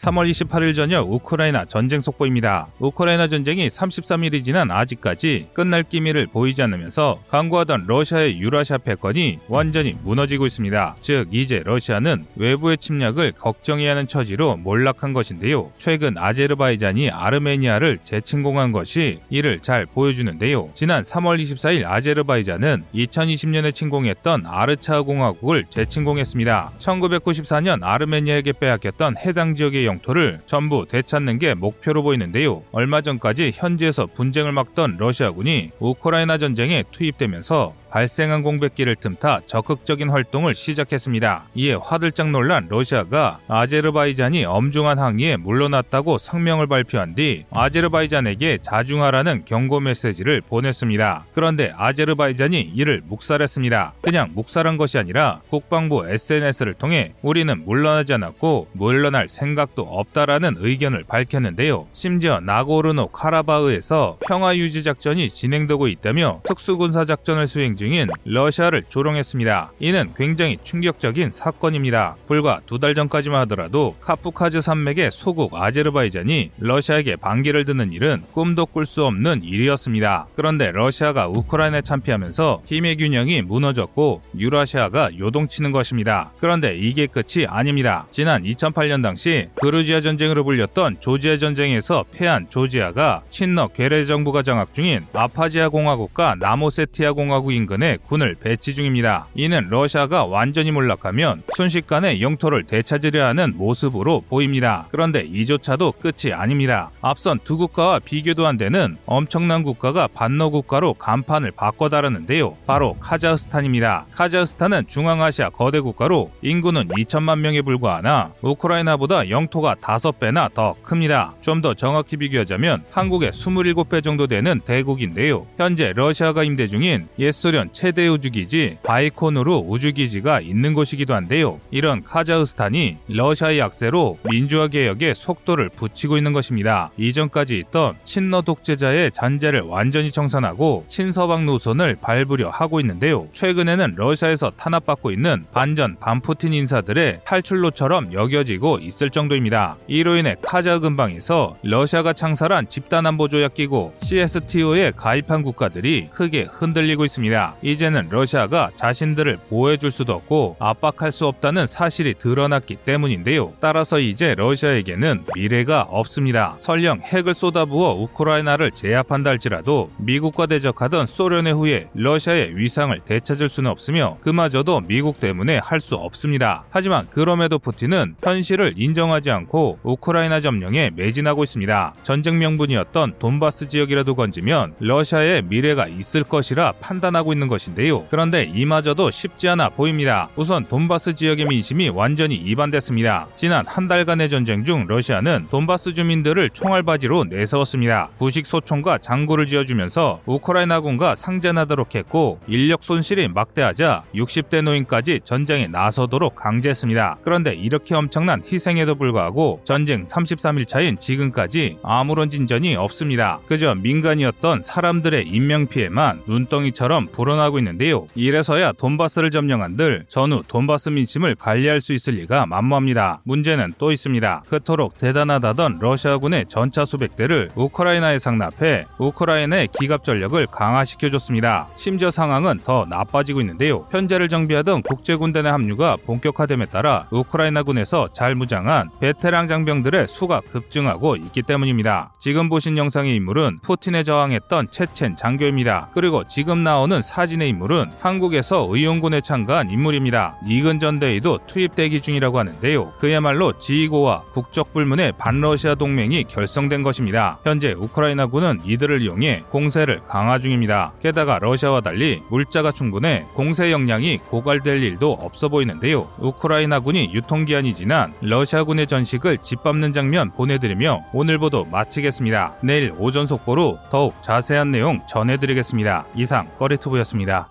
3월 28일 저녁 우크라이나 전쟁 속보입니다. 우크라이나 전쟁이 33일이 지난 아직까지 끝날 기미를 보이지 않으면서 강구하던 러시아의 유라시아 패권이 완전히 무너지고 있습니다. 즉 이제 러시아는 외부의 침략을 걱정해야 하는 처지로 몰락한 것인데요. 최근 아제르바이잔이 아르메니아를 재침공한 것이 이를 잘 보여주는데요. 지난 3월 24일 아제르바이잔은 2020년에 침공했던 아르차흐 공화국을 재침공했습니다. 1994년 아르메니아에게 빼앗겼던 해당 지역의 영토를 전부 되찾는 게 목표로 보이는데요. 얼마 전까지 현지에서 분쟁을 막던 러시아군이 우크라이나 전쟁에 투입되면서 발생한 공백기를 틈타 적극적인 활동을 시작했습니다. 이에 화들짝 놀란 러시아가 아제르바이잔이 엄중한 항의에 물러났다고 성명을 발표한 뒤 아제르바이잔에게 자중하라는 경고 메시지를 보냈습니다. 그런데 아제르바이잔이 이를 묵살했습니다. 그냥 묵살한 것이 아니라 국방부 SNS를 통해 우리는 물러나지 않았고 물러날 생각도 없다라는 의견을 밝혔는데요. 심지어 나고르노 카라바흐에서 평화 유지 작전이 진행되고 있다며 특수군사 작전을 수행 중인 러시아를 조롱했습니다. 이는 굉장히 충격적인 사건입니다. 불과 두 달 전까지만 하더라도 카프카즈 산맥의 소국 아제르바이잔이 러시아에게 반기를 드는 일은 꿈도 꿀 수 없는 일이었습니다. 그런데 러시아가 우크라이나에 참패하면서 힘의 균형이 무너졌고 유라시아가 요동치는 것입니다. 그런데 이게 끝이 아닙니다. 지난 2008년 당시 그루지아 전쟁으로 불렸던 조지아 전쟁에서 패한 조지아가 친러 괴뢰 정부가 장악 중인 압하지아 공화국과 남오세티아 공화국 인근에 군을 배치 중입니다. 이는 러시아가 완전히 몰락하면 순식간에 영토를 되찾으려 하는 모습으로 보입니다. 그런데 이조차도 끝이 아닙니다. 앞선 두 국가와 비교도 안 되는 엄청난 국가가 반러 국가로 간판을 바꿔 다는데요. 바로 카자흐스탄입니다. 카자흐스탄은 중앙아시아 거대 국가로 인구는 2천만 명에 불과하나 우크라이나보다 영토가 5배나 더 큽니다. 좀 더 정확히 비교하자면 한국의 27배 정도 되는 대국인데요. 현재 러시아가 임대 중인 옛소련 최대 우주기지 바이콘으로 우주기지가 있는 곳이기도 한데요. 이런 카자흐스탄이 러시아의 약세로 민주화 개혁에 속도를 붙이고 있는 것입니다. 이전까지 있던 친러 독재자의 잔재를 완전히 청산하고 친서방 노선을 밟으려 하고 있는데요. 최근에는 러시아에서 탄압받고 있는 반전 반푸틴 인사들의 탈출로처럼 여겨지고 있을 정도입니다. 이로 인해 카자흐 근방에서 러시아가 창설한 집단안보 조약 기구 CSTO에 가입한 국가들이 크게 흔들리고 있습니다. 이제는 러시아가 자신들을 보호해줄 수도 없고 압박할 수 없다는 사실이 드러났기 때문인데요. 따라서 이제 러시아에게는 미래가 없습니다. 설령 핵을 쏟아부어 우크라이나를 제압한다 할지라도 미국과 대적하던 소련의 후에 러시아의 위상을 되찾을 수는 없으며 그마저도 미국 때문에 할 수 없습니다. 하지만 그럼에도 푸틴은 현실을 인정하지 않고 우크라이나 점령에 매진하고 있습니다. 전쟁 명분이었던 돈바스 지역이라도 건지면 러시아의 미래가 있을 것이라 판단하고 있는 것인데요. 그런데 이마저도 쉽지 않아 보입니다. 우선 돈바스 지역의 민심이 완전히 이반됐습니다. 지난 한 달간의 전쟁 중 러시아는 돈바스 주민들을 총알바지로 내세웠습니다. 부식 소총과 장구를 지어주면서 우크라이나군과 상전하도록 했고 인력 손실이 막대하자 60대 노인까지 전쟁에 나서도록 강제했습니다. 그런데 이렇게 엄청난 희생에도 불구하고 전쟁 33일 차인 지금까지 아무런 진전이 없습니다. 그저 민간이었던 사람들의 인명피해만 눈덩이처럼 불어 나고 있는데요. 이래서야 돈바스를 점령한 들 전후 돈바스 민심을 관리할 수 있을 리가 만무합니다. 문제는 또 있습니다. 그토록 대단하다던 러시아군의 전차 수백 대를 우크라이나에 상납해 우크라이나의 기갑 전력을 강화시켜줬습니다. 심지어 상황은 더 나빠지고 있는데요. 현재를 정비하던 국제군단의 합류가 본격화됨에 따라 우크라이나군에서 잘 무장한 베테랑 장병들의 수가 급증하고 있기 때문입니다. 지금 보신 영상의 인물은 푸틴에 저항했던 체첸 장교입니다. 그리고 지금 나오는 사진의 인물은 한국에서 의용군에 참가한 인물입니다. 이근 전 대위도 투입 대기 중이라고 하는데요. 그야말로 지휘고와 국적 불문의 반러시아 동맹이 결성된 것입니다. 현재 우크라이나군은 이들을 이용해 공세를 강화 중입니다. 게다가 러시아와 달리 물자가 충분해 공세 역량이 고갈될 일도 없어 보이는데요. 우크라이나군이 유통기한이 지난 러시아군의 전식을 짓밟는 장면 보내드리며 오늘 보도 마치겠습니다. 내일 오전 속보로 더욱 자세한 내용 전해드리겠습니다. 이상 꺼리투브 였습니다.